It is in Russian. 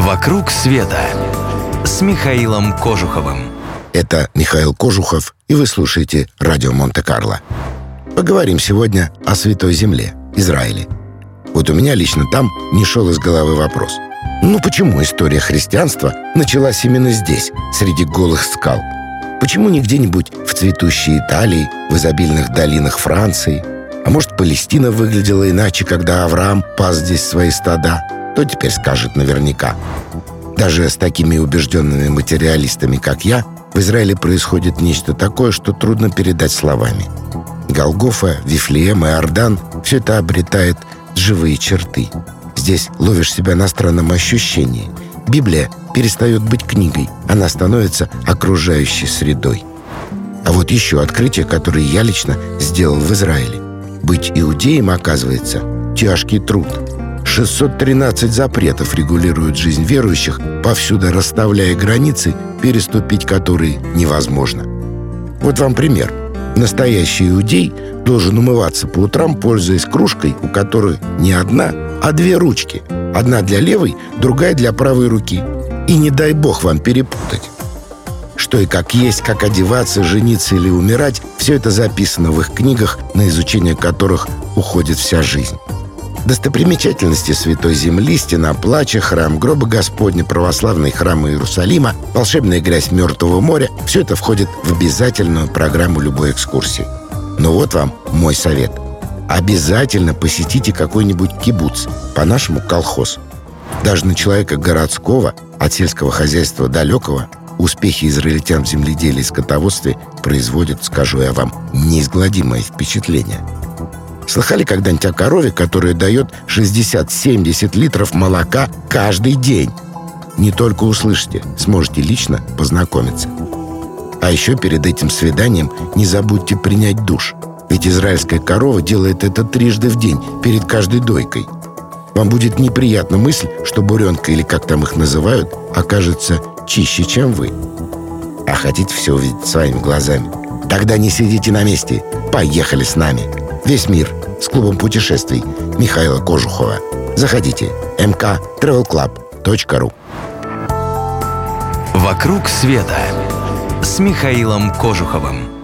«Вокруг света» с Михаилом Кожуховым. Это Михаил Кожухов, и вы слушаете «Радио Монте-Карло». Поговорим сегодня о Святой Земле, Израиле. Вот у меня лично там не шел из головы вопрос. Ну почему история христианства началась именно здесь, среди голых скал? Почему не где-нибудь в цветущей Италии, в изобильных долинах Франции? А может, Палестина выглядела иначе, когда Авраам пас здесь свои стада? Кто теперь скажет наверняка? Даже с такими убежденными материалистами, как я, в Израиле происходит нечто такое, что трудно передать словами. Голгофа, Вифлеем и Ордан – все это обретает живые черты. Здесь ловишь себя на странном ощущении. Библия перестает быть книгой, она становится окружающей средой. А вот еще открытие, которое я лично сделал в Израиле. Быть иудеем, оказывается, тяжкий труд – 613 запретов регулируют жизнь верующих, повсюду расставляя границы, переступить которые невозможно. Вот вам пример. Настоящий иудей должен умываться по утрам, пользуясь кружкой, у которой не одна, а две ручки. Одна для левой, другая для правой руки. И не дай бог вам перепутать. Что и как есть, как одеваться, жениться или умирать, все это записано в их книгах, на изучение которых уходит вся жизнь. Достопримечательности Святой Земли, Стена Плача, Храм Гроба Господня, православные храмы Иерусалима, волшебная грязь Мертвого моря – все это входит в обязательную программу любой экскурсии. Но вот вам мой совет. Обязательно посетите какой-нибудь кибуц, по-нашему колхоз. Даже на человека городского, от сельского хозяйства далекого, успехи израильтян в земледелии и скотоводстве производят, скажу я вам, неизгладимое впечатление – Слыхали когда-нибудь о корове, которая дает 60-70 литров молока каждый день? Не только услышите, сможете лично познакомиться. А еще перед этим свиданием не забудьте принять душ. Ведь израильская корова делает это трижды в день, перед каждой дойкой. Вам будет неприятна мысль, что буренка, или как там их называют, окажется чище, чем вы. А хотите все увидеть своими глазами? Тогда не сидите на месте. Поехали с нами. Весь мир с клубом путешествий Михаила Кожухова. Заходите mktravelclub.ru «Вокруг света» с Михаилом Кожуховым.